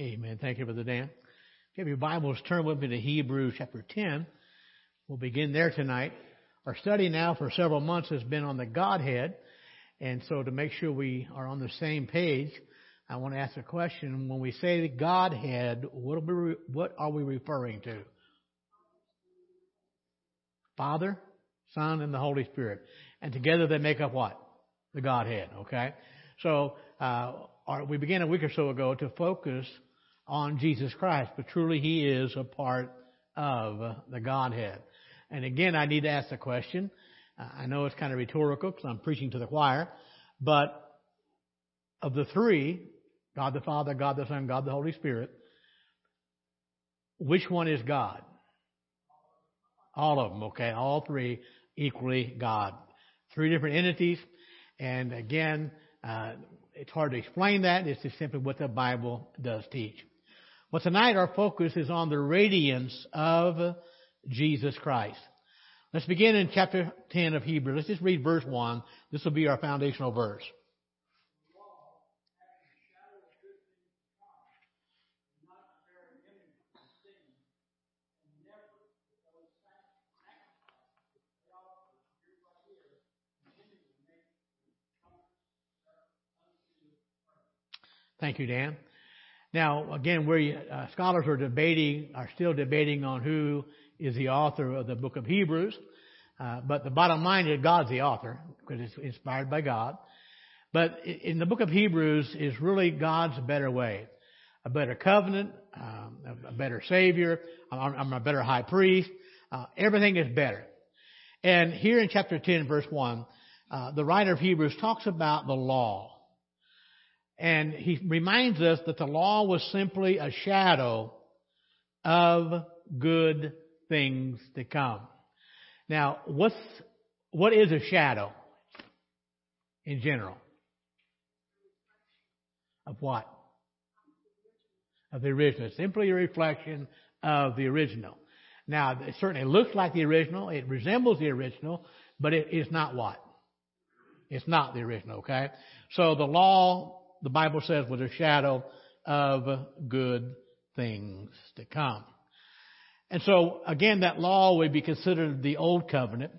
Amen. Thank you, Brother Dan. If you have your Bibles, turn with me to Hebrews chapter 10. We'll begin there tonight. Our study now for several months has been on the Godhead. And so to make sure we are on the same page, I want to ask a question. When we say the Godhead, what are we, what are we referring to? Father, Son, and the Holy Spirit. And together they make up what? The Godhead, okay? So, uh, our, we began a week or so ago to focus on Jesus Christ, but truly He is a part of the Godhead. And again, I need to ask the question. I know it's kind of rhetorical because I'm preaching to the choir, but of the three, God the Father, God the Son, God the Holy Spirit, which one is God? All of them, okay? All three equally God. Three different entities. And again, uh, it's hard to explain that. It's just simply what the Bible does teach. Well, tonight our focus is on the radiance of Jesus Christ. Let's begin in chapter 10 of Hebrews. Let's just read verse 1. This will be our foundational verse. Thank you, Dan. Now, again, we uh, scholars are debating, are still debating on who is the author of the book of Hebrews. Uh, but the bottom line is God's the author because it's inspired by God. But in the book of Hebrews is really God's better way, a better covenant, um, a better Savior. I'm, I'm a better high priest. Uh, everything is better. And here in chapter 10, verse 1, uh, the writer of Hebrews talks about the law. And he reminds us that the law was simply a shadow of good things to come. Now, what's, what is a shadow in general? Of what? Of the original. It's simply a reflection of the original. Now, it certainly looks like the original. It resembles the original, but it is not what? It's not the original, okay? So the law the Bible says, was a shadow of good things to come. And so, again, that law would be considered the Old Covenant.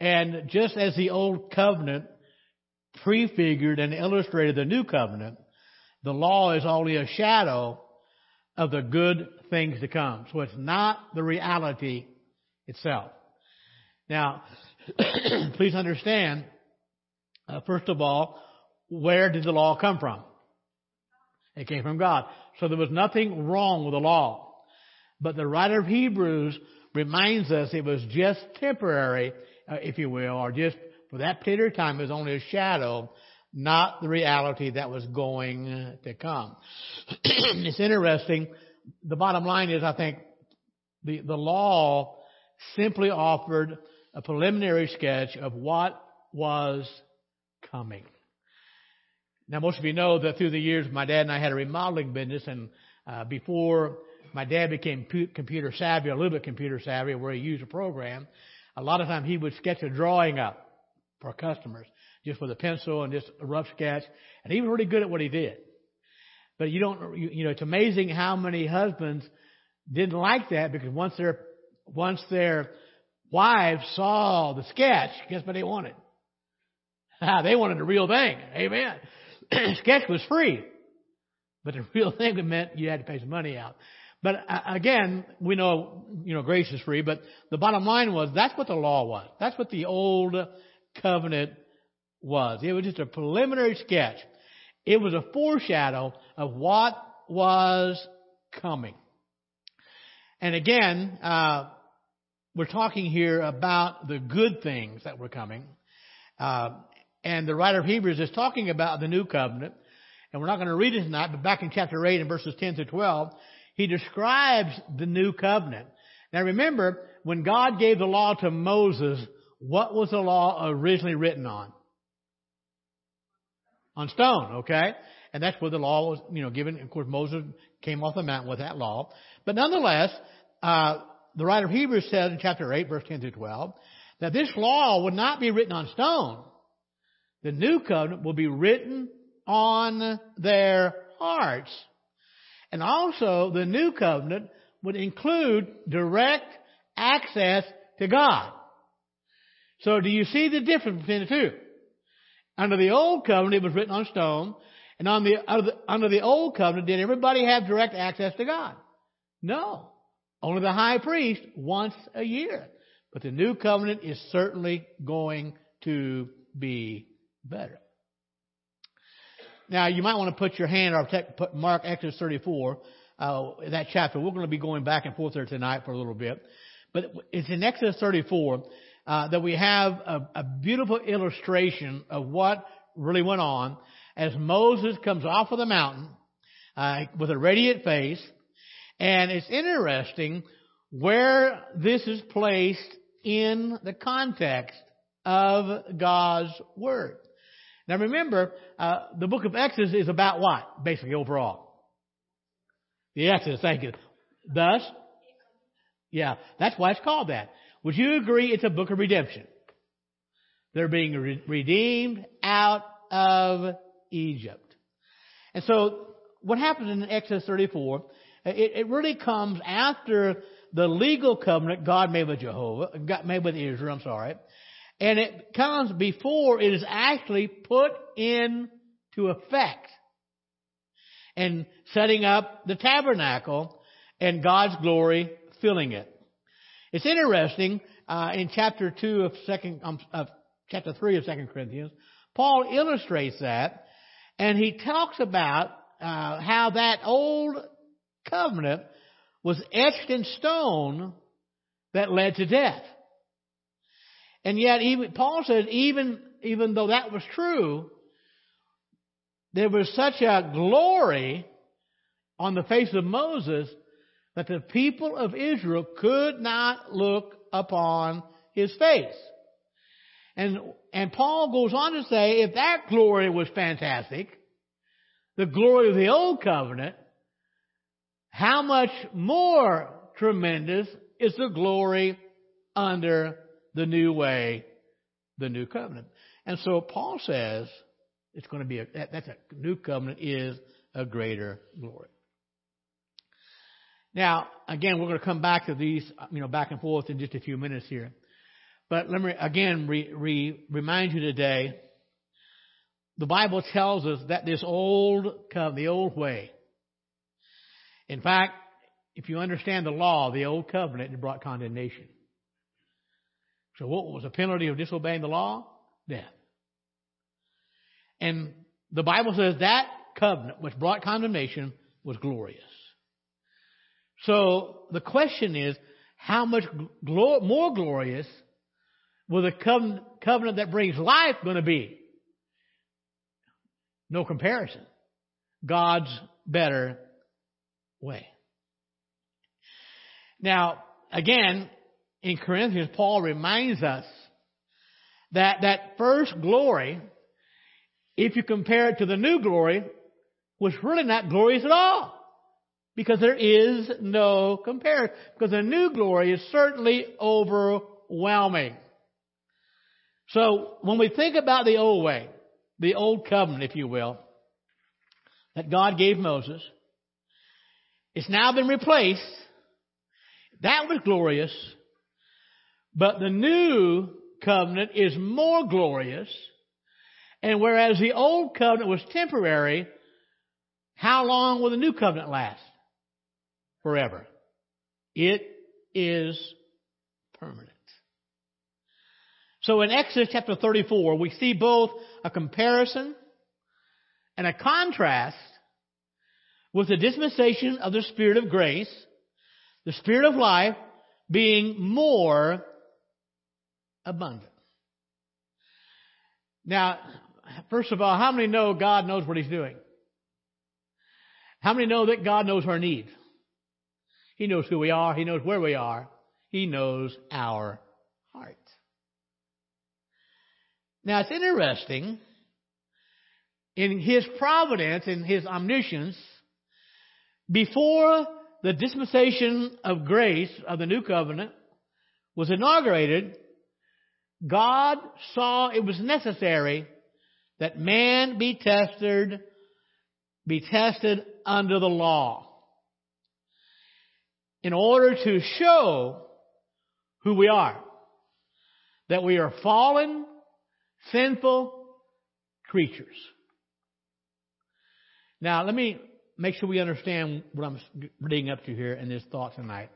And just as the Old Covenant prefigured and illustrated the New Covenant, the law is only a shadow of the good things to come. So it's not the reality itself. Now, please understand, uh, first of all, where did the law come from? It came from God. So there was nothing wrong with the law. But the writer of Hebrews reminds us it was just temporary, uh, if you will, or just for that particular time, it was only a shadow, not the reality that was going to come. it's interesting. The bottom line is, I think, the, the law simply offered a preliminary sketch of what was coming. Now, most of you know that through the years, my dad and I had a remodeling business, and uh, before my dad became computer savvy, a little bit computer savvy, where he used a program, a lot of times he would sketch a drawing up for customers, just with a pencil and just a rough sketch, and he was really good at what he did. But you don't, you, you know, it's amazing how many husbands didn't like that because once their once their wives saw the sketch, guess what they wanted? they wanted the real thing. Amen. sketch was free, but the real thing meant you had to pay some money out. But uh, again, we know, you know, grace is free, but the bottom line was that's what the law was. That's what the old covenant was. It was just a preliminary sketch. It was a foreshadow of what was coming. And again, uh, we're talking here about the good things that were coming. Uh, and the writer of Hebrews is talking about the new covenant. And we're not going to read it tonight, but back in chapter 8 and verses 10 to 12, he describes the new covenant. Now remember, when God gave the law to Moses, what was the law originally written on? On stone, okay? And that's where the law was, you know, given. Of course, Moses came off the mountain with that law. But nonetheless, uh, the writer of Hebrews says in chapter 8, verse 10 to 12, that this law would not be written on stone, the new covenant will be written on their hearts. And also, the new covenant would include direct access to God. So do you see the difference between the two? Under the old covenant, it was written on stone. And on the, under, the, under the old covenant, did everybody have direct access to God? No. Only the high priest once a year. But the new covenant is certainly going to be better. Now, you might want to put your hand or put Mark Exodus 34, uh, that chapter. We're going to be going back and forth there tonight for a little bit. But it's in Exodus 34 uh, that we have a, a beautiful illustration of what really went on as Moses comes off of the mountain uh, with a radiant face. And it's interesting where this is placed in the context of God's Word. Now remember, uh, the book of Exodus is about what, basically, overall? The Exodus, thank you. Thus, yeah, that's why it's called that. Would you agree it's a book of redemption? They're being re- redeemed out of Egypt. And so, what happens in Exodus 34, it, it really comes after the legal covenant God made with Jehovah, got made with Israel, I'm sorry, and it comes before it is actually put into effect. And setting up the tabernacle and God's glory filling it. It's interesting, uh, in chapter 2 of second, um, of chapter 3 of 2 Corinthians, Paul illustrates that, and he talks about uh, how that old covenant was etched in stone that led to death. And yet, even Paul says, even even though that was true, there was such a glory on the face of Moses that the people of Israel could not look upon his face. And, and Paul goes on to say, if that glory was fantastic, the glory of the old covenant, how much more tremendous is the glory under the new way, the new covenant. And so Paul says it's going to be a, that's a new covenant is a greater glory. Now, again, we're going to come back to these, you know, back and forth in just a few minutes here. But let me again re, re, remind you today. The Bible tells us that this old covenant, the old way. In fact, if you understand the law, the old covenant, it brought condemnation. So what was the penalty of disobeying the law? Death. And the Bible says that covenant which brought condemnation was glorious. So the question is, how much more glorious will the covenant that brings life going to be? No comparison. God's better way. Now, again, in Corinthians, Paul reminds us that that first glory, if you compare it to the new glory, was really not glorious at all. Because there is no comparison. Because the new glory is certainly overwhelming. So when we think about the old way, the old covenant, if you will, that God gave Moses, it's now been replaced. That was glorious. But the new covenant is more glorious. And whereas the old covenant was temporary, how long will the new covenant last? Forever. It is permanent. So in Exodus chapter 34, we see both a comparison and a contrast with the dispensation of the Spirit of grace, the Spirit of life being more abundant. Now, first of all, how many know God knows what He's doing? How many know that God knows our needs? He knows who we are. He knows where we are. He knows our heart. Now, it's interesting. In His providence, in His omniscience, before the dispensation of grace of the new covenant was inaugurated, God saw it was necessary that man be tested, be tested under the law. in order to show who we are. That we are fallen, sinful creatures. Now, let me make sure we understand what I'm reading up to here in this thought tonight.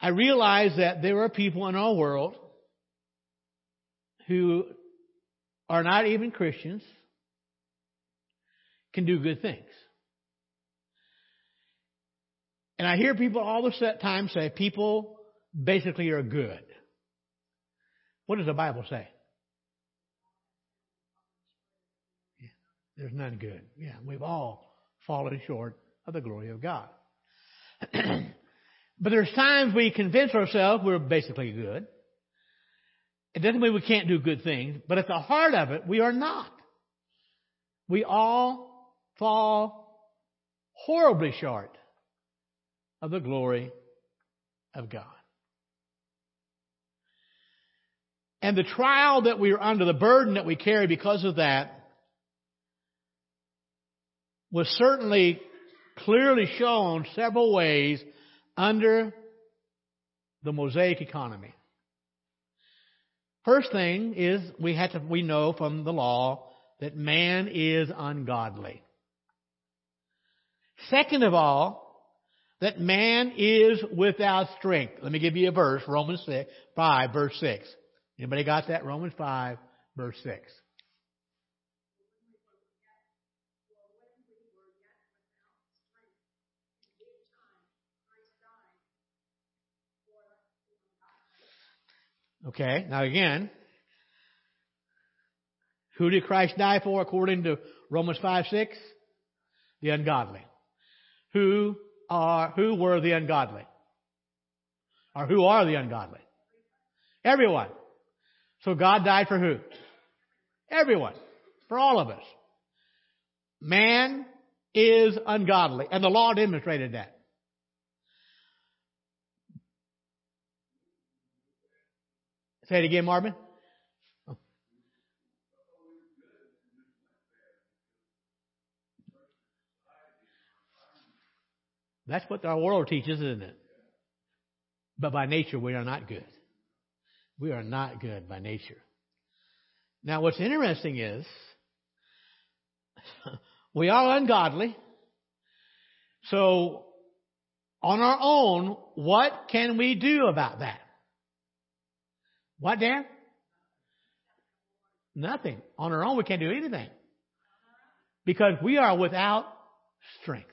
I realize that there are people in our world who are not even Christians can do good things. And I hear people all the time say people basically are good. What does the Bible say? Yeah, there's none good. Yeah, we've all fallen short of the glory of God. but there's times we convince ourselves we're basically good. It doesn't mean we can't do good things, but at the heart of it, we are not. We all fall horribly short of the glory of God. And the trial that we are under, the burden that we carry because of that, was certainly clearly shown several ways under the Mosaic economy. First thing is we have to we know from the law that man is ungodly. Second of all, that man is without strength. Let me give you a verse, Romans 6, 5, verse 6. Anybody got that? Romans 5, verse 6. Okay, now again, who did Christ die for according to Romans 5 6? The ungodly. Who are, who were the ungodly? Or who are the ungodly? Everyone. So God died for who? Everyone. For all of us. Man is ungodly. And the law demonstrated that. Say it again, Marvin. That's what our world teaches, isn't it? But by nature, we are not good. We are not good by nature. Now, what's interesting is we are ungodly. So, on our own, what can we do about that? What, Dan? Nothing. On our own, we can't do anything. Because we are without strength.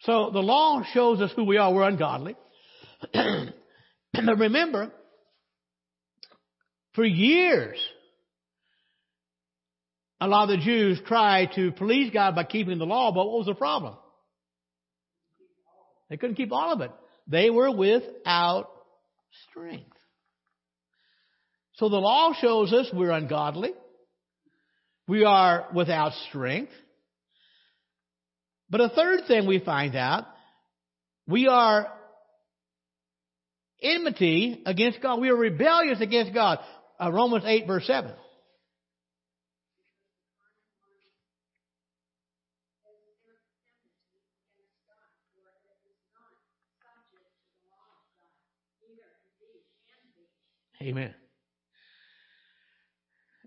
So the law shows us who we are. We're ungodly. but remember, for years, a lot of the Jews tried to please God by keeping the law, but what was the problem? They couldn't keep all of it. They were without strength. So the law shows us we're ungodly. We are without strength. But a third thing we find out, we are enmity against God. We are rebellious against God. Uh, Romans 8 verse 7. Amen.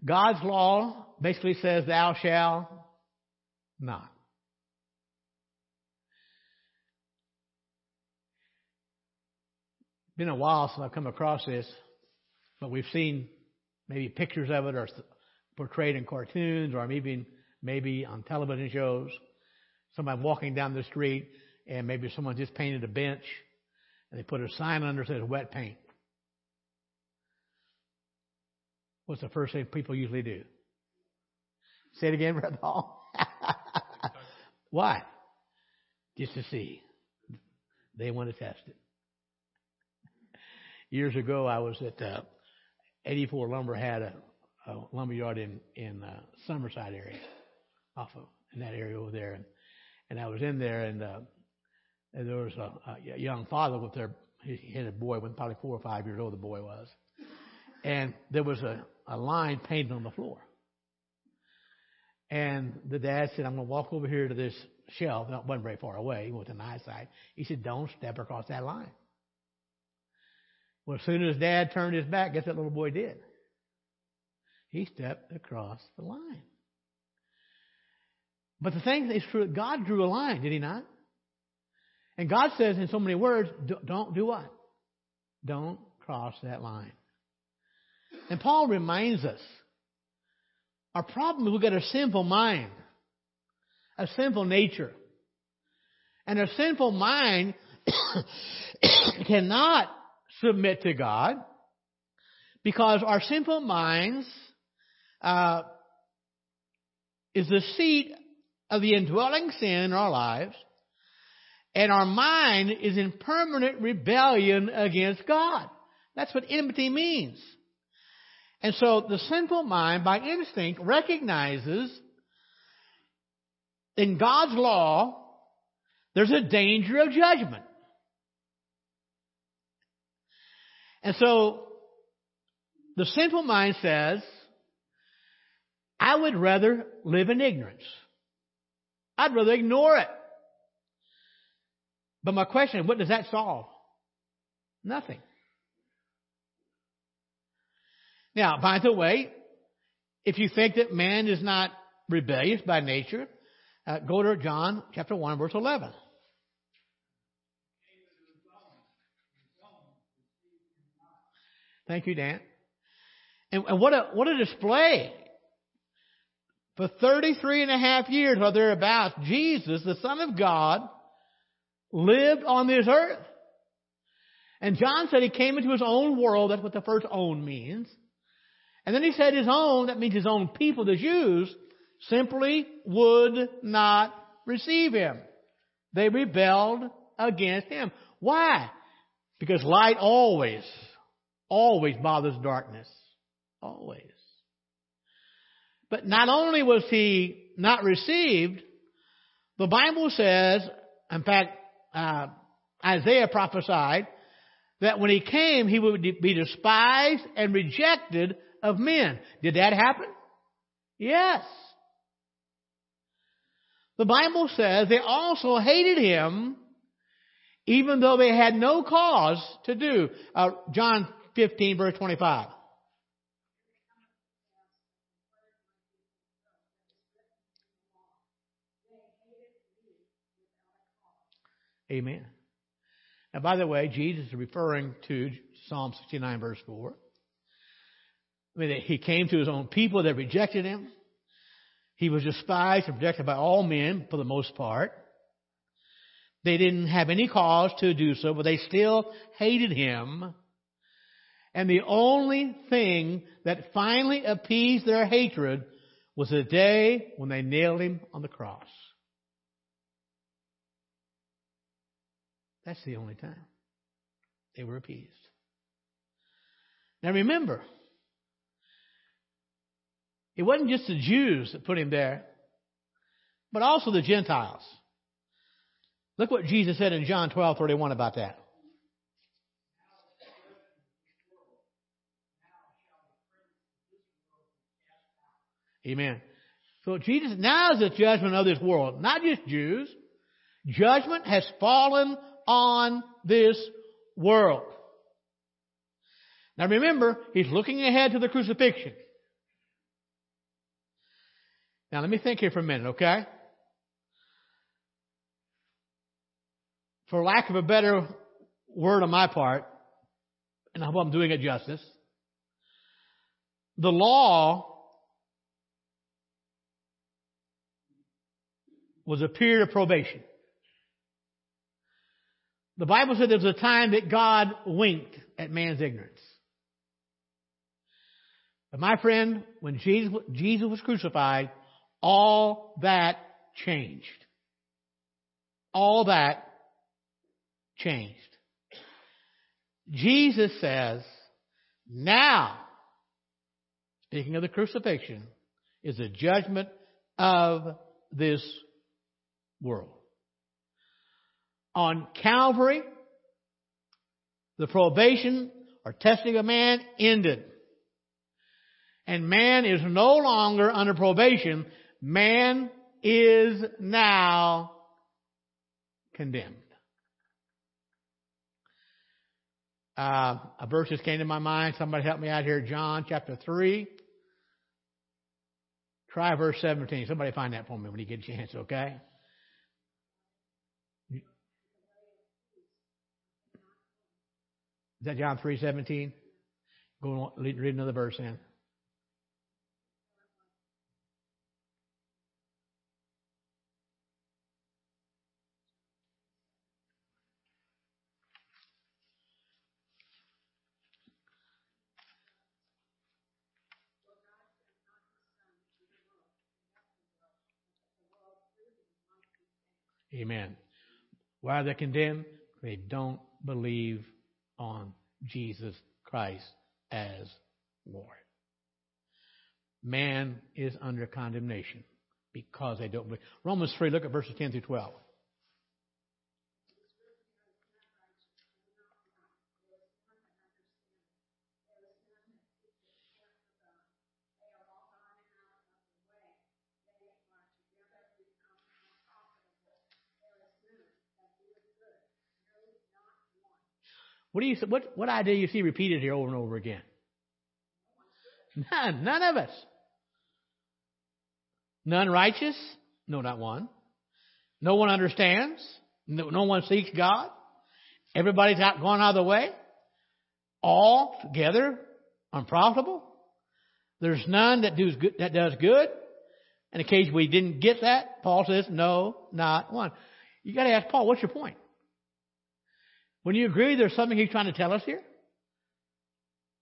God's law basically says, Thou shalt not. Been a while since I've come across this, but we've seen maybe pictures of it or portrayed in cartoons or maybe maybe on television shows. Somebody walking down the street and maybe someone just painted a bench and they put a sign under it that says wet paint. What's the first thing people usually do? Say it again, Brother Paul. Why? Just to see. They want to test it. Years ago, I was at uh, 84 Lumber had a, a lumber yard in in uh, Summerside area, off of in that area over there, and and I was in there, and, uh, and there was a, a young father with their he had a boy, when probably four or five years old, the boy was, and there was a a line painted on the floor. And the dad said, I'm going to walk over here to this shelf. It wasn't very far away. He the eyesight. He said, don't step across that line. Well, as soon as dad turned his back, guess what little boy did? He stepped across the line. But the thing is true, God drew a line, did he not? And God says in so many words, don't do what? Don't cross that line. And Paul reminds us, our problem is we've got a sinful mind, a sinful nature. And a sinful mind cannot submit to God because our sinful minds uh, is the seat of the indwelling sin in our lives, and our mind is in permanent rebellion against God. That's what enmity means. And so the sinful mind, by instinct, recognizes in God's law there's a danger of judgment. And so the sinful mind says, I would rather live in ignorance. I'd rather ignore it. But my question is, what does that solve? Nothing. Now, by the way, if you think that man is not rebellious by nature, uh, go to John chapter 1, verse 11. Thank you, Dan. And, and what a, what a display. For 33 and a half years or thereabouts, Jesus, the Son of God, lived on this earth. And John said he came into his own world. That's what the first own means. And then he said his own, that means his own people, the Jews, simply would not receive him. They rebelled against him. Why? Because light always always bothers darkness. Always. But not only was he not received, the Bible says, in fact, uh, Isaiah prophesied that when he came, he would be despised and rejected of men. Did that happen? Yes. The Bible says they also hated him even though they had no cause to do. Uh, John 15, verse 25. Amen. Now, by the way, Jesus is referring to Psalm 69, verse 4. I mean, he came to his own people that rejected him. He was despised and rejected by all men for the most part. They didn't have any cause to do so, but they still hated him and the only thing that finally appeased their hatred was the day when they nailed him on the cross. That's the only time they were appeased. Now remember, it wasn't just the Jews that put him there, but also the Gentiles. Look what Jesus said in John 12, 31 about that. Amen. So Jesus, now is the judgment of this world, not just Jews. Judgment has fallen on this world. Now remember, he's looking ahead to the crucifixion. Now let me think here for a minute, okay? For lack of a better word on my part, and I hope I'm doing it justice, the law was a period of probation. The Bible said there was a time that God winked at man's ignorance. But my friend, when Jesus, Jesus was crucified, all that changed. All that changed. Jesus says, now, speaking of the crucifixion, is a judgment of this world. On Calvary, the probation or testing of man ended. And man is no longer under probation. Man is now condemned. Uh, a verse just came to my mind. Somebody help me out here. John chapter 3. Try verse 17. Somebody find that for me when you get a chance, okay? Is that John 3.17? Go on, read another verse in. Amen. Why are they condemned? They don't believe on Jesus Christ as Lord. Man is under condemnation because they don't believe. Romans 3, look at verses 10 through 12. What do you what what idea you see repeated here over and over again? None, none of us. None righteous? No, not one. No one understands. No, no one seeks God. Everybody's out going out of the way. All together unprofitable. There's none that does good, that does good. In case we didn't get that, Paul says, no, not one. You got to ask Paul, what's your point? When you agree there's something he's trying to tell us here?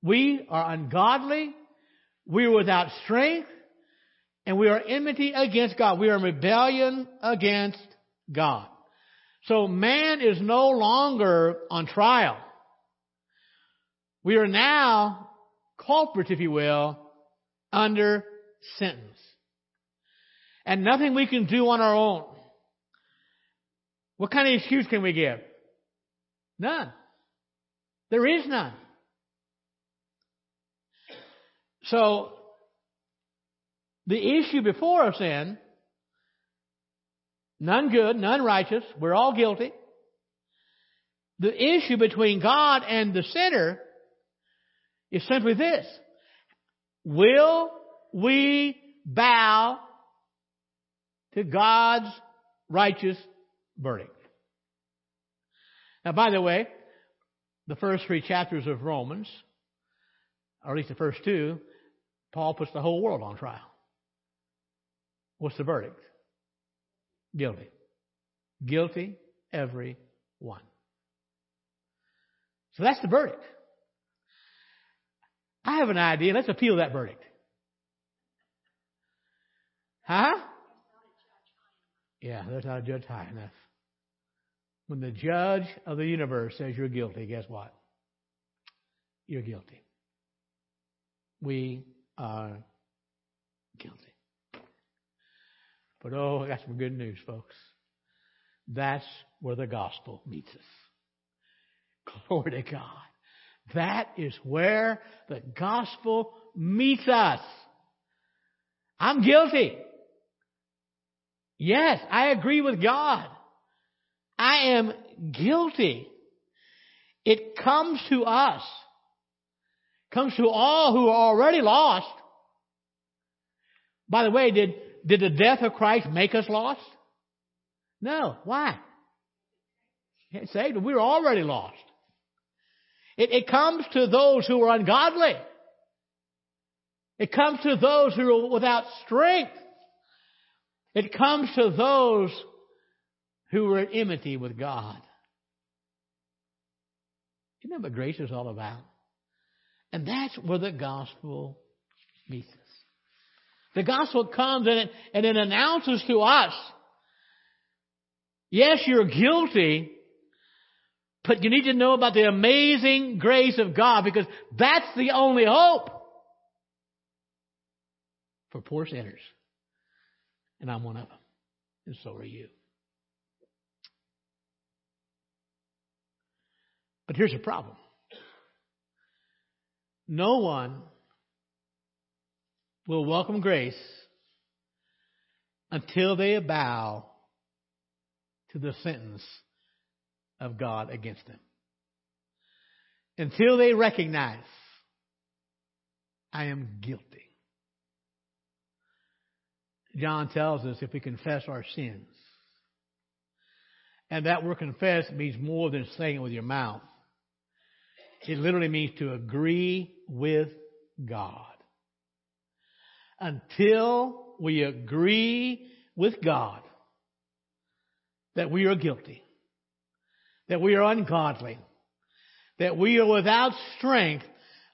We are ungodly, we are without strength, and we are enmity against God. We are in rebellion against God. So man is no longer on trial. We are now culprits, if you will, under sentence. And nothing we can do on our own. What kind of excuse can we give? None. There is none. So, the issue before us then, none good, none righteous, we're all guilty. The issue between God and the sinner is simply this. Will we bow to God's righteous verdict? Now, by the way, the first three chapters of Romans, or at least the first two, Paul puts the whole world on trial. What's the verdict? Guilty. Guilty, every one. So that's the verdict. I have an idea. Let's appeal that verdict. Huh? Yeah, there's not a judge high enough. When the judge of the universe says you're guilty, guess what? You're guilty. We are guilty. But oh, I got some good news, folks. That's where the gospel meets us. Glory to God. That is where the gospel meets us. I'm guilty. Yes, I agree with God. I am guilty. It comes to us. Comes to all who are already lost. By the way, did, did the death of Christ make us lost? No. Why? It saved. We were already lost. It, it comes to those who are ungodly. It comes to those who are without strength. It comes to those who were at enmity with God. Isn't that what grace is all about? And that's where the gospel meets us. The gospel comes and it, and it announces to us, yes, you're guilty, but you need to know about the amazing grace of God because that's the only hope for poor sinners. And I'm one of them. And so are you. But here's the problem. No one will welcome grace until they bow to the sentence of God against them. Until they recognize, I am guilty. John tells us if we confess our sins, and that word confess means more than saying it with your mouth. It literally means to agree with God. Until we agree with God that we are guilty, that we are ungodly, that we are without strength,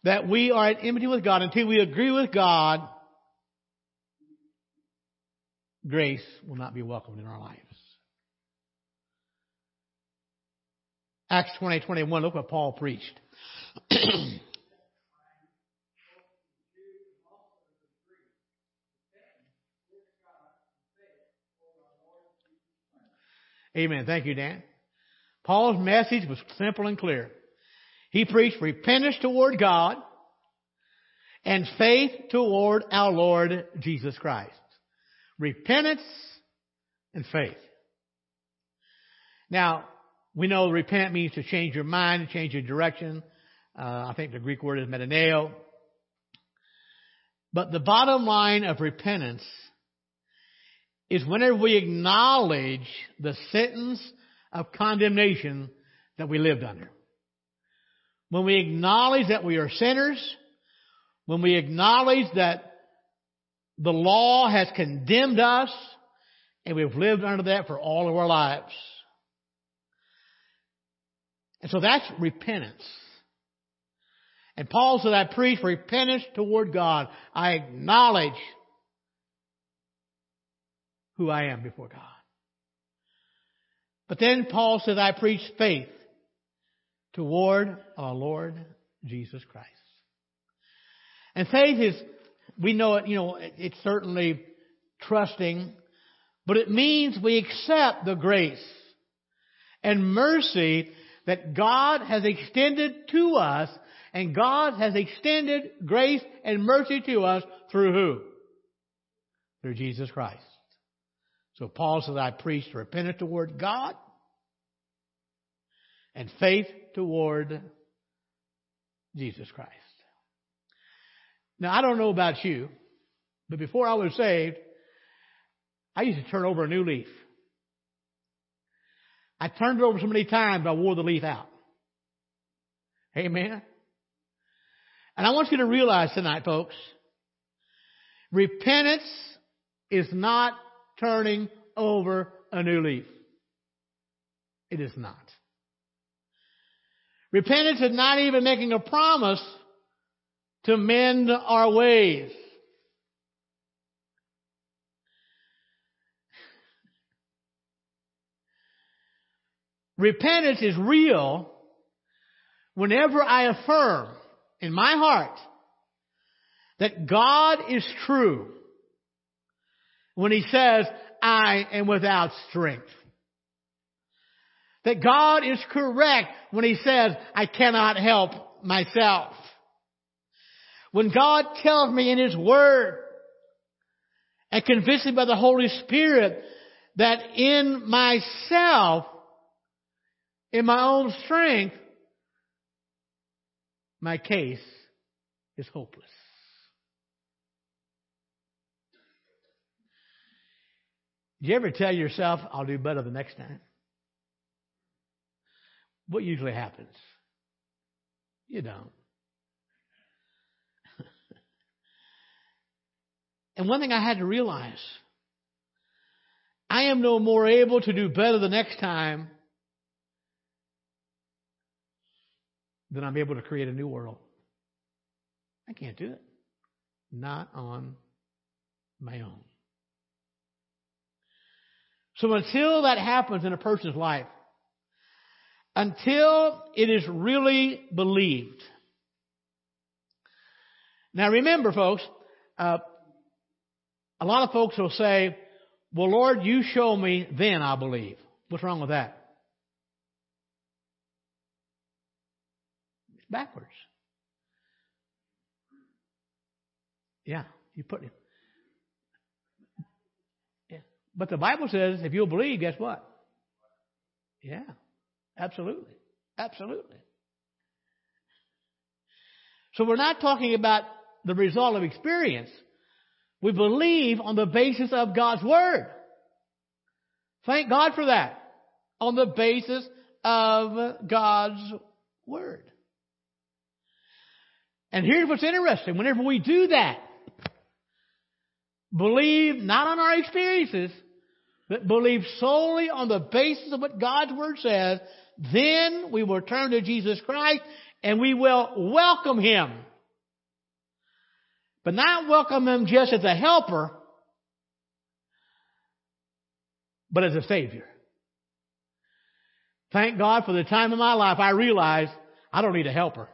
that we are at enmity with God, until we agree with God, grace will not be welcomed in our lives. Acts 20, 21, look what Paul preached. Amen. Thank you, Dan. Paul's message was simple and clear. He preached repentance toward God and faith toward our Lord Jesus Christ. Repentance and faith. Now, we know repent means to change your mind, change your direction. Uh, I think the Greek word is metaneo. But the bottom line of repentance is whenever we acknowledge the sentence of condemnation that we lived under. When we acknowledge that we are sinners, when we acknowledge that the law has condemned us and we've lived under that for all of our lives. And so that's repentance. And Paul said, I preach repentance toward God. I acknowledge who I am before God. But then Paul says, I preach faith toward our Lord Jesus Christ. And faith is, we know it, you know, it's certainly trusting, but it means we accept the grace and mercy that God has extended to us, and God has extended grace and mercy to us through who? Through Jesus Christ. So Paul says, I preach repentance toward God and faith toward Jesus Christ. Now, I don't know about you, but before I was saved, I used to turn over a new leaf. I turned it over so many times I wore the leaf out. Amen. And I want you to realize tonight, folks, repentance is not turning over a new leaf. It is not. Repentance is not even making a promise to mend our ways. Repentance is real whenever I affirm in my heart that God is true when He says, I am without strength. That God is correct when He says, I cannot help myself. When God tells me in His Word and convinced me by the Holy Spirit that in myself, in my own strength, my case is hopeless. Do you ever tell yourself, I'll do better the next time? What usually happens? You don't. and one thing I had to realize I am no more able to do better the next time than I'm able to create a new world. I can't do it. Not on my own. So until that happens in a person's life, until it is really believed. Now remember, folks, uh, a lot of folks will say, well, Lord, you show me, then I'll believe. What's wrong with that? It's backwards. Yeah, you put it. Yeah. But the Bible says if you'll believe, guess what? Yeah, absolutely. Absolutely. So we're not talking about the result of experience. We believe on the basis of God's Word. Thank God for that. On the basis of God's Word. And here's what's interesting. Whenever we do that, believe not on our experiences, but believe solely on the basis of what God's Word says, then we will turn to Jesus Christ and we will welcome Him. But not welcome Him just as a helper, but as a Savior. Thank God for the time in my life I realized I don't need a helper.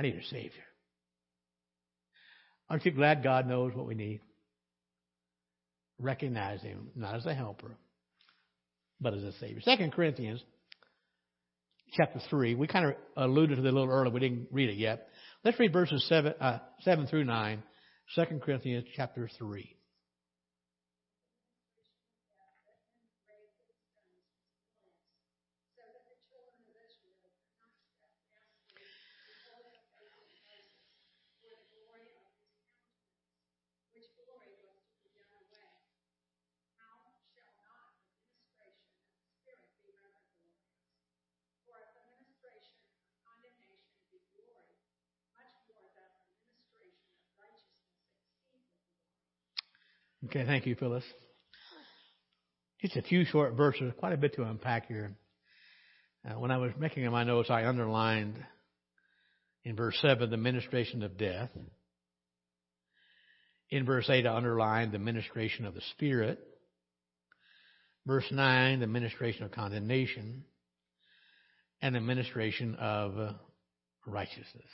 I need a Savior. Aren't you glad God knows what we need? Recognize Him not as a helper, but as a Savior. Second Corinthians chapter 3. We kind of alluded to it a little earlier. We didn't read it yet. Let's read verses 7, uh, 7 through 9. 2 Corinthians chapter 3. Okay, thank you, Phyllis. Just a few short verses, quite a bit to unpack here. Uh, when I was making my notes, I underlined in verse 7 the ministration of death. In verse 8, I underlined the ministration of the Spirit. Verse 9, the ministration of condemnation. And the ministration of righteousness.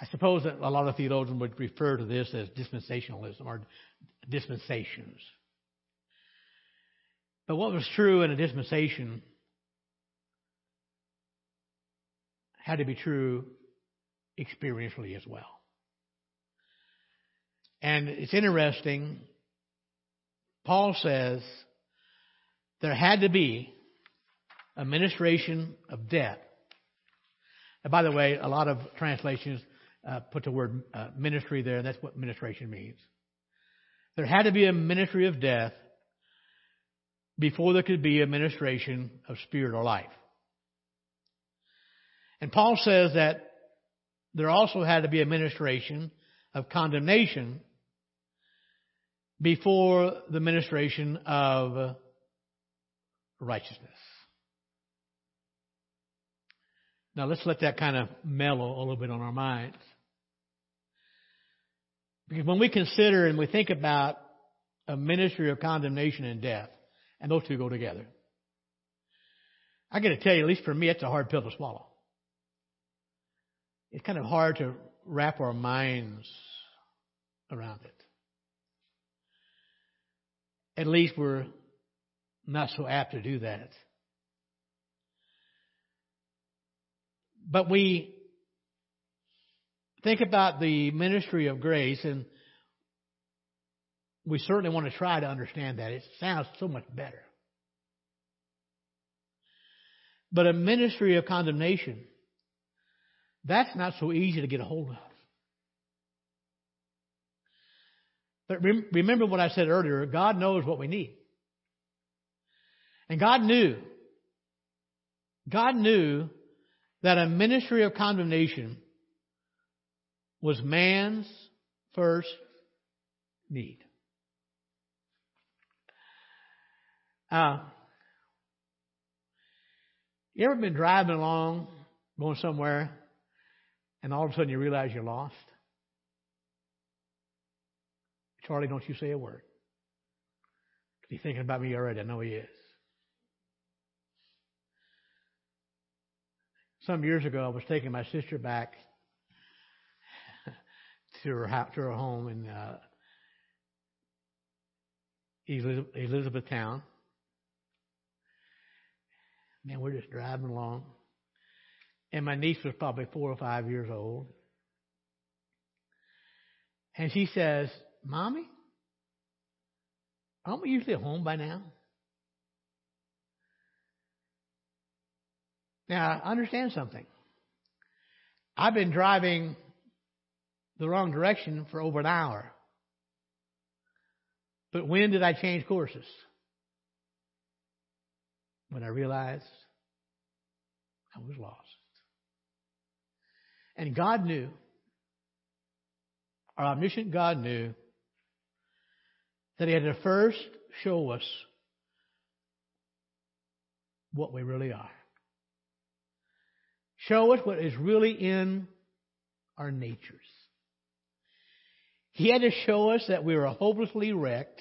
I suppose that a lot of theologians would refer to this as dispensationalism or dispensations. But what was true in a dispensation had to be true experientially as well. And it's interesting, Paul says there had to be a ministration of death. And by the way, a lot of translations uh, put the word uh, ministry there. And that's what ministration means. There had to be a ministry of death before there could be a ministration of spirit or life. And Paul says that there also had to be a ministration of condemnation before the ministration of righteousness. Now let's let that kind of mellow a little bit on our minds. Because when we consider and we think about a ministry of condemnation and death, and those two go together, I got to tell you, at least for me, it's a hard pill to swallow. It's kind of hard to wrap our minds around it. At least we're not so apt to do that. But we think about the ministry of grace, and we certainly want to try to understand that. It sounds so much better. But a ministry of condemnation, that's not so easy to get a hold of. But remember what I said earlier God knows what we need. And God knew, God knew that a ministry of condemnation was man's first need. Uh, you ever been driving along, going somewhere, and all of a sudden you realize you're lost? Charlie, don't you say a word. He's thinking about me already. I know he is. Some years ago, I was taking my sister back to her to her home in uh, Elizabethtown. Man, we're just driving along, and my niece was probably four or five years old. And she says, Mommy, aren't we usually home by now? Now, understand something. I've been driving the wrong direction for over an hour. But when did I change courses? When I realized I was lost. And God knew, our omniscient God knew, that He had to first show us what we really are. Show us what is really in our natures. He had to show us that we were hopelessly wrecked.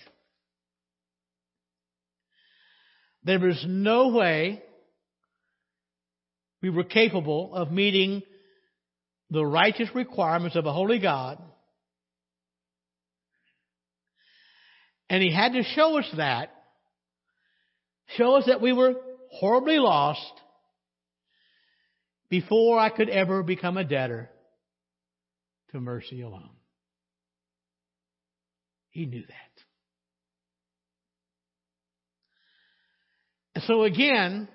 There was no way we were capable of meeting the righteous requirements of a holy God. And he had to show us that, show us that we were horribly lost before I could ever become a debtor to mercy alone. He knew that. And so again,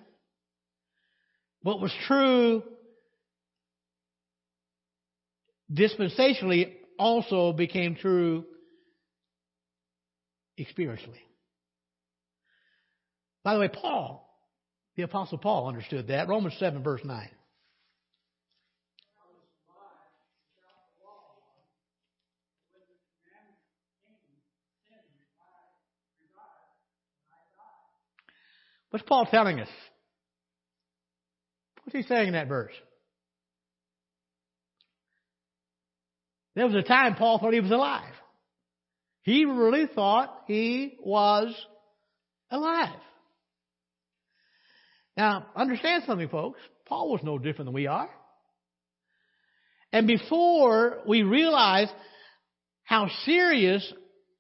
what was true dispensationally also became true experientially. By the way, Paul, the Apostle Paul understood that. Romans 7, verse 9. What's Paul telling us? What's he saying in that verse? There was a time Paul thought he was alive. He really thought he was alive. Now, understand something, folks. Paul was no different than we are. And before we realize how serious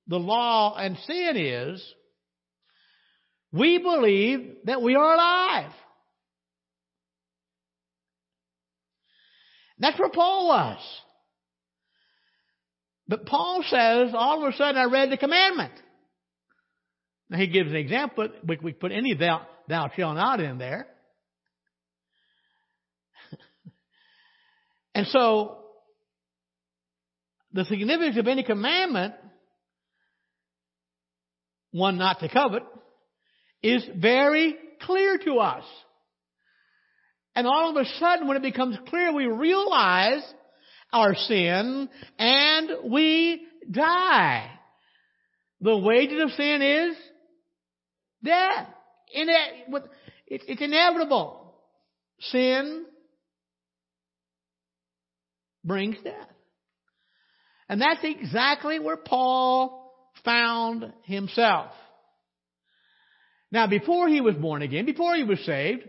the law and sin is, we believe that we are alive. That's where Paul was. But Paul says, all of a sudden I read the commandment. Now he gives an example. We, we put any thou, thou shalt not in there. and so, the significance of any commandment, one not to covet, is very clear to us. And all of a sudden, when it becomes clear, we realize our sin and we die. The wages of sin is death. It's inevitable. Sin brings death. And that's exactly where Paul found himself. Now, before he was born again, before he was saved,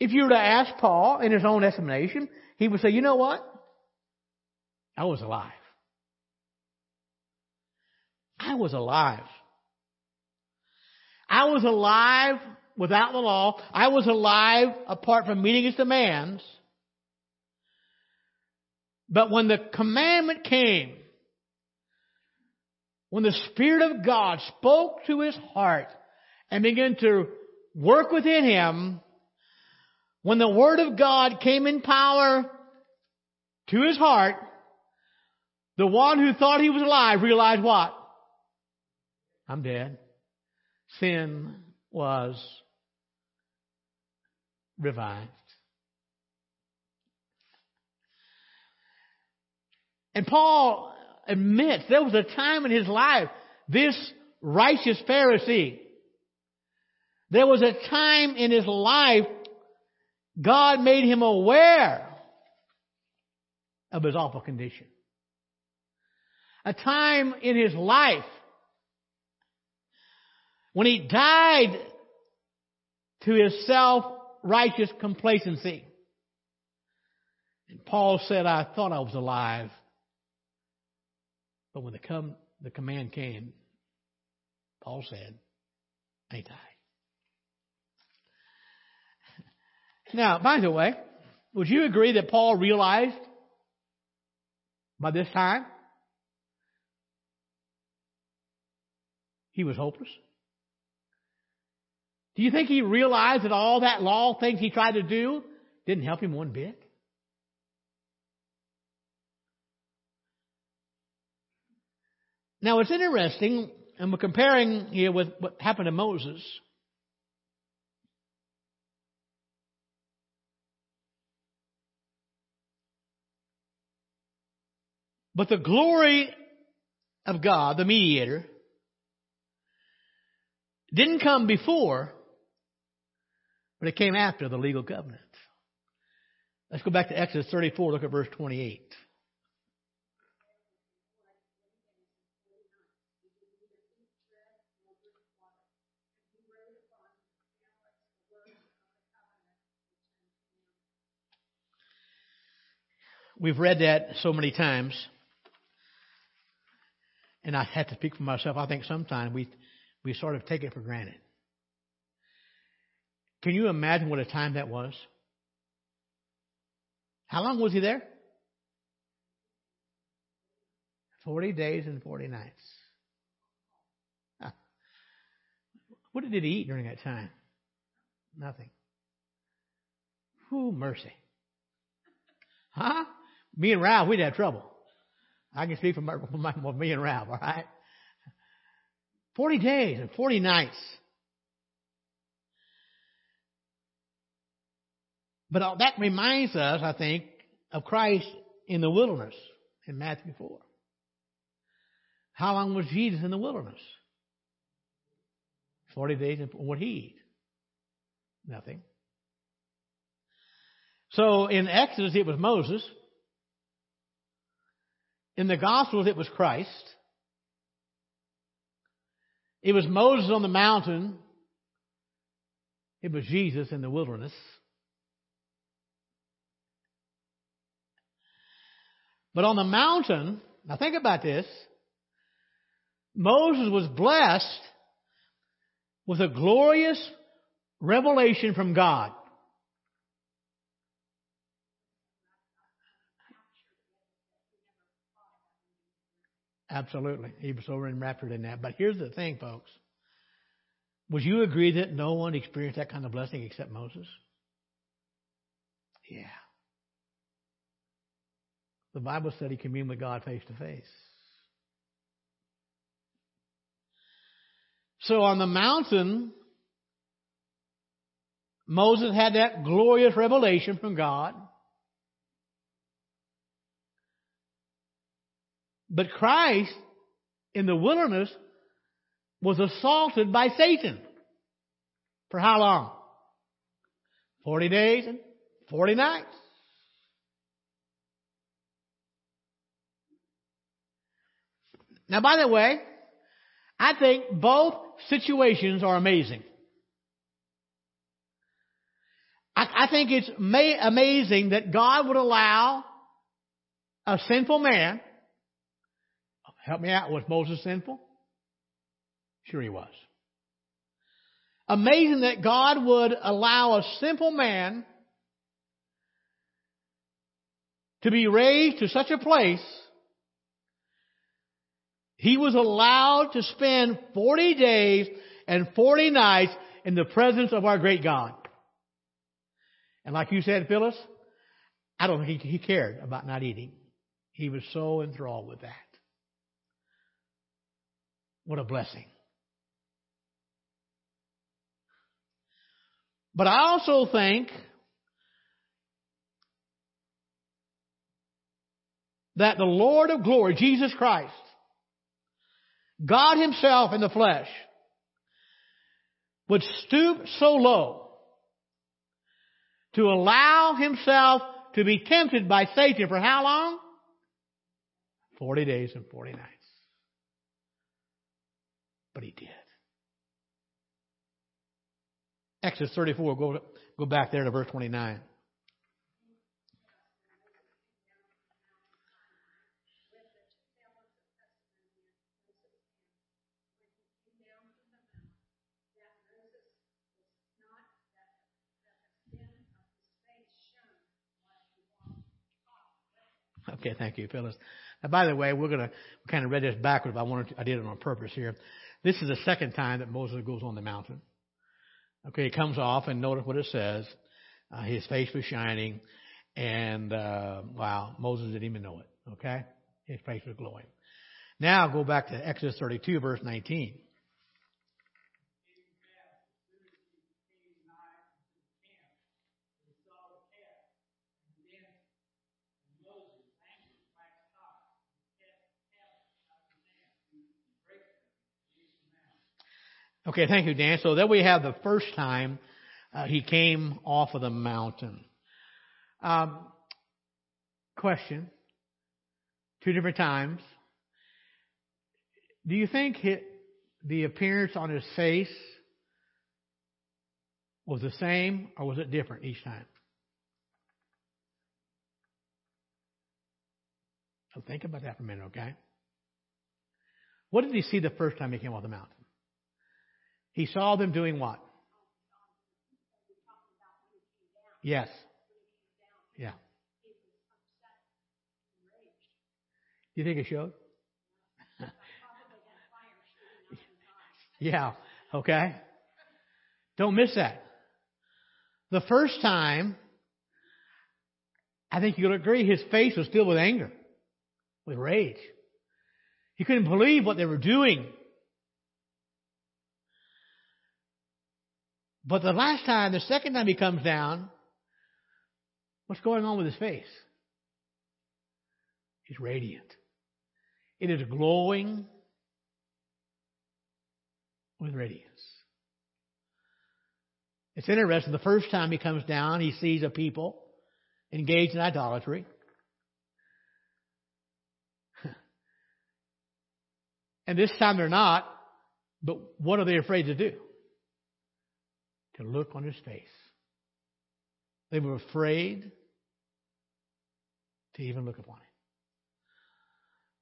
if you were to ask Paul in his own estimation, he would say, you know what? I was alive. I was alive. I was alive without the law. I was alive apart from meeting his demands. But when the commandment came, when the Spirit of God spoke to his heart and began to work within him, when the Word of God came in power to his heart, the one who thought he was alive realized what? I'm dead. Sin was revived. And Paul admits there was a time in his life, this righteous Pharisee, there was a time in his life God made him aware of his awful condition. A time in his life when he died to his self-righteous complacency. And Paul said, I thought I was alive. But when the, come, the command came, Paul said, Ain't I. Now, by the way, would you agree that Paul realized By this time, he was hopeless. Do you think he realized that all that law things he tried to do didn't help him one bit? Now it's interesting, and we're comparing here with what happened to Moses. But the glory of God, the mediator, didn't come before, but it came after the legal covenant. Let's go back to Exodus 34, look at verse 28. We've read that so many times. And I have to speak for myself. I think sometimes we, we sort of take it for granted. Can you imagine what a time that was? How long was he there? 40 days and 40 nights. Huh. What did he eat during that time? Nothing. Who mercy. Huh? Me and Ralph, we'd have trouble. I can speak for, my, for, me and Ralph, all right? 40 days and 40 nights. But uh, that reminds us, I think, of Christ in the wilderness in Matthew 4. How long was Jesus in the wilderness? 40 days and what he eat? Nothing. So in Exodus it was Moses. In the Gospels, it was Christ. It was Moses on the mountain. It was Jesus in the wilderness. But on the mountain, now think about this. Moses was blessed with a glorious revelation from God. Absolutely. He was so enraptured in that. But here's the thing, folks. Would you agree that no one experienced that kind of blessing except Moses? Yeah. The Bible said he communed with God face to face. So on the mountain, Moses had that glorious revelation from God. But Christ in the wilderness was assaulted by Satan. For how long? 40 days and 40 nights. Now, by the way, I think both situations are amazing. I, I think it's ma- amazing that God would allow a sinful man Help me out. Was Moses sinful? Sure he was. Amazing that God would allow a simple man to be raised to such a place. He was allowed to spend 40 days and 40 nights in the presence of our great God. And like you said, Phyllis, I don't think he cared about not eating. He was so enthralled with that. What a blessing. But I also think that the Lord of glory, Jesus Christ, God Himself in the flesh, would stoop so low to allow Himself to be tempted by Satan for how long? 40 days and 40 nights. But he did. Exodus 34, go, go back there to verse 29. Okay, thank you, Phyllis. Now, by the way, we're going to kind of read this backwards. I wanted to, I did it on purpose here. This is the second time that Moses goes on the mountain. Okay, he comes off and notice what it says. Uh, his face was shining, and uh, wow, Moses didn't even know it. Okay, his face was glowing. Now go back to Exodus 32, verse 19. Okay, thank you, Dan. So then we have the first time uh, he came off of the mountain. Um, question. Two different times. Do you think the appearance on his face was the same or was it different each time? So think about that for a minute, okay? What did he see the first time he came off the mountain? He saw them doing what? Yes. Yeah. You think it showed? yeah. Okay. Don't miss that. The first time, I think you'll agree, his face was filled with anger, with rage. He couldn't believe what they were doing. But the last time, the second time he comes down, what's going on with his face? He's radiant. It is glowing with radiance. It's interesting. The first time he comes down, he sees a people engaged in idolatry. and this time they're not, but what are they afraid to do? To look on his face. They were afraid to even look upon him.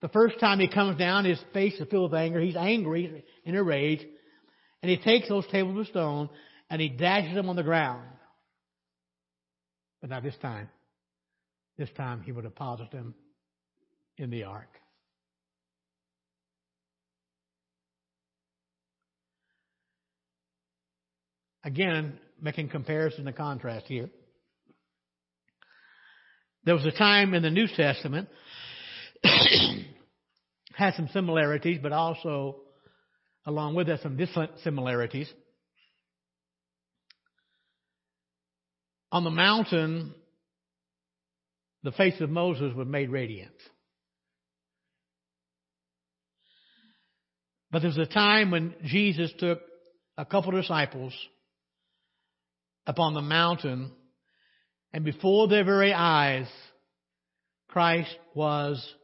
The first time he comes down, his face is filled with anger. He's angry, in a rage. And he takes those tables of stone and he dashes them on the ground. But not this time. This time he would deposit them in the ark. Again, making comparison and contrast here. There was a time in the New Testament has some similarities, but also along with that some dissimilarities. On the mountain, the face of Moses was made radiant. But there was a time when Jesus took a couple of disciples upon the mountain, and before their very eyes, Christ was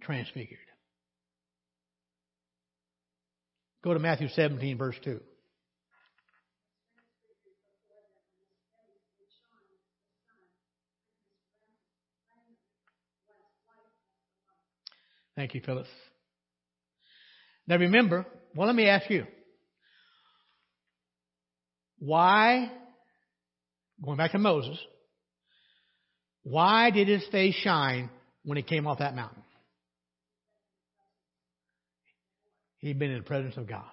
transfigured. Go to Matthew 17, verse 2. Thank you, Phyllis. Now remember, well, let me ask you. Why, going back to Moses, why did his face shine when he came off that mountain? He'd been in the presence of God.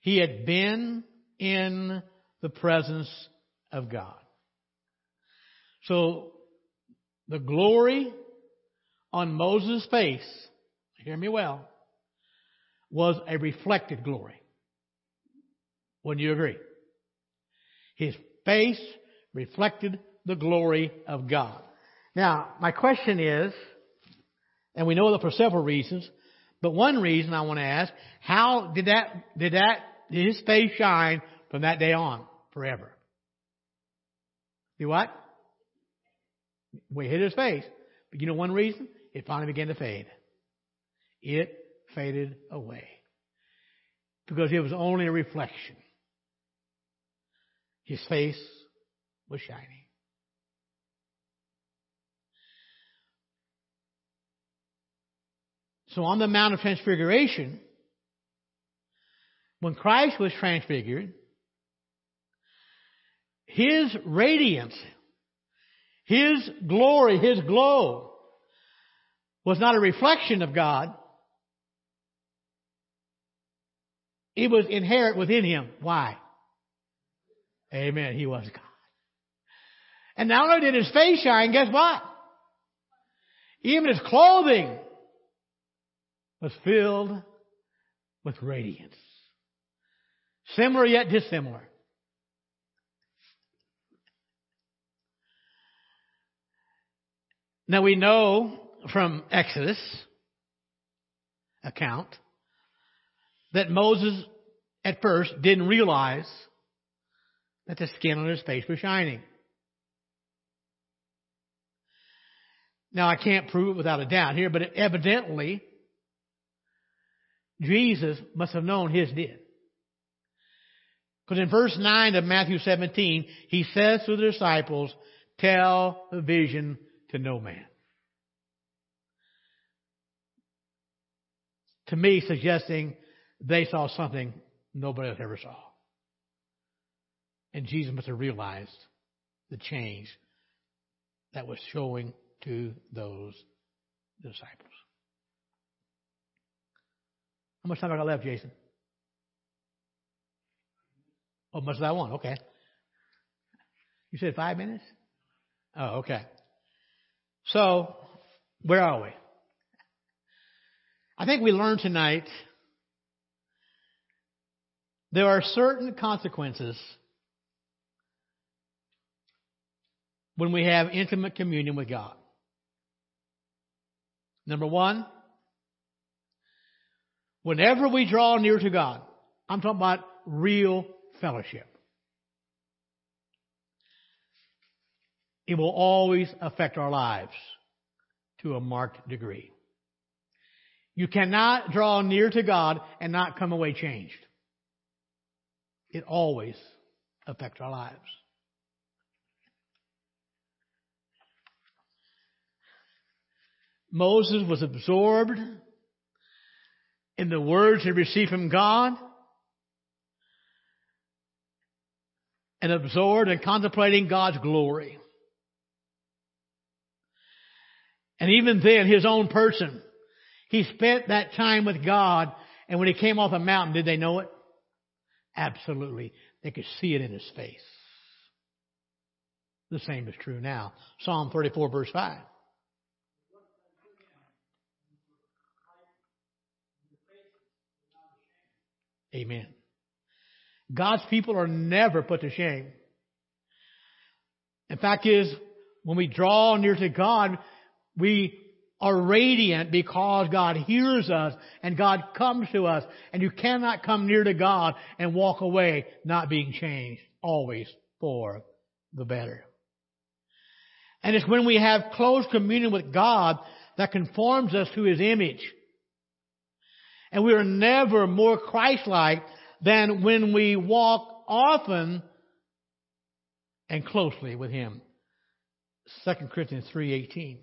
He had been in the presence of God. So the glory on Moses' face, hear me well, was a reflected glory. Wouldn't you agree? His face reflected the glory of God. Now, my question is, and we know that for several reasons, but one reason I want to ask, how did that, did that, did his face shine from that day on forever? See what? We hit his face. But you know one reason? It finally began to fade. It faded away. Because it was only a reflection. His face was shining. So on the Mount of Transfiguration, when Christ was transfigured, his radiance, His glory, His glow was not a reflection of God. It was inherent within Him. Why? Amen. He was God. And not only did His face shine, guess what? Even His clothing was filled with radiance. Similar yet dissimilar. Now we know from Exodus account that Moses at first didn't realize that the skin on his face was shining. Now I can't prove it without a doubt here, but evidently Jesus must have known his did. Because in verse 9 of Matthew 17, he says to the disciples, tell the vision to no man. To me, suggesting they saw something nobody else ever saw. And Jesus must have realized the change that was showing to those disciples. How much time I got left, Jason? Oh, much as I want. Okay. You said five minutes? Oh, okay. So, where are we? I think we learned tonight there are certain consequences when we have intimate communion with God. Number one, whenever we draw near to God, I'm talking about real fellowship. It will always affect our lives to a marked degree. You cannot draw near to God and not come away changed. It always affects our lives. Moses was absorbed in the words he received from God and absorbed in contemplating God's glory. And even then, his own person, he spent that time with God, and when he came off the mountain, did they know it? Absolutely. They could see it in his face. The same is true now. Psalm 34 verse 5. Amen. God's people are never put to shame. In fact is, when we draw near to God, we are radiant because God hears us and God comes to us and you cannot come near to God and walk away not being changed. Always for the better. And it's when we have close communion with God that conforms us to His image. And we are never more Christ-like than when we walk often and closely with Him. 2 Corinthians 3.18.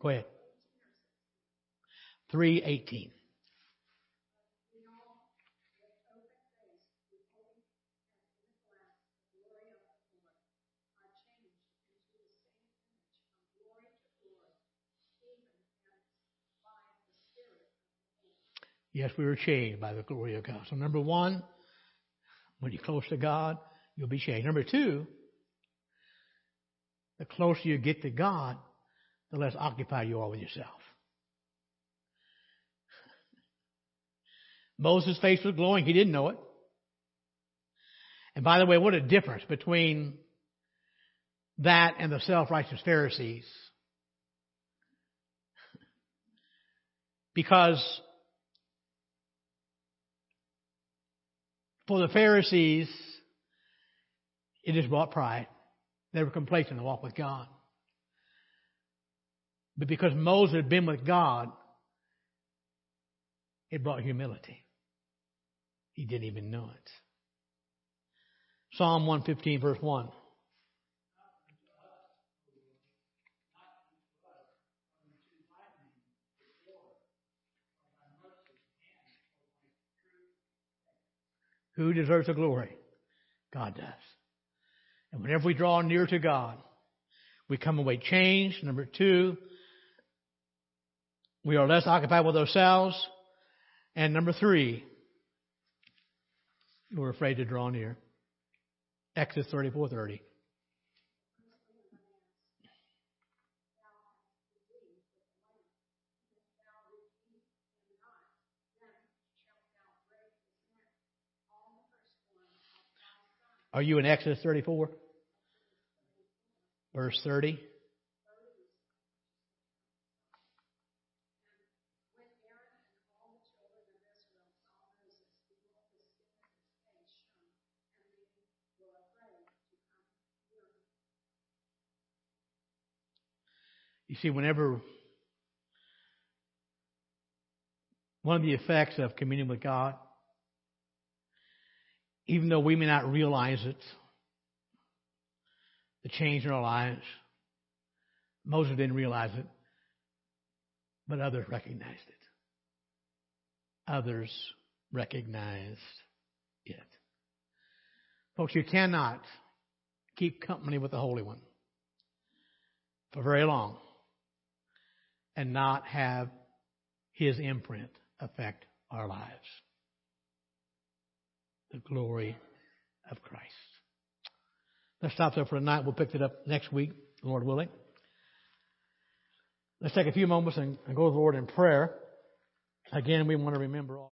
Go ahead. 318. Yes, we were changed by the glory of God. So number one, when you're close to God, you'll be changed. Number two, the closer you get to God, the less occupied you are with yourself. Moses' face was glowing. He didn't know it. And by the way, what a difference between that and the self-righteous Pharisees. Because for the Pharisees, it just brought pride. They were complacent the walk with God. But because Moses had been with God, it brought humility. He didn't even know it. Psalm 115, verse 1. Who deserves the glory? God does. And whenever we draw near to God, we come away changed. Number two, we are less occupied with ourselves. And number three, we're afraid to draw near. Exodus 34:30. Are you in Exodus 34? Verse 30? You see, whenever one of the effects of communion with God even though we may not realize it, the change in our lives. Moses didn't realize it, but others recognized it. Others recognized it. Folks, you cannot keep company with the Holy One for very long and not have His imprint affect our lives the glory of Christ. Let's stop there for tonight. We'll pick it up next week, Lord willing. Let's take a few moments and, go to the Lord in prayer. Again, we want to remember all.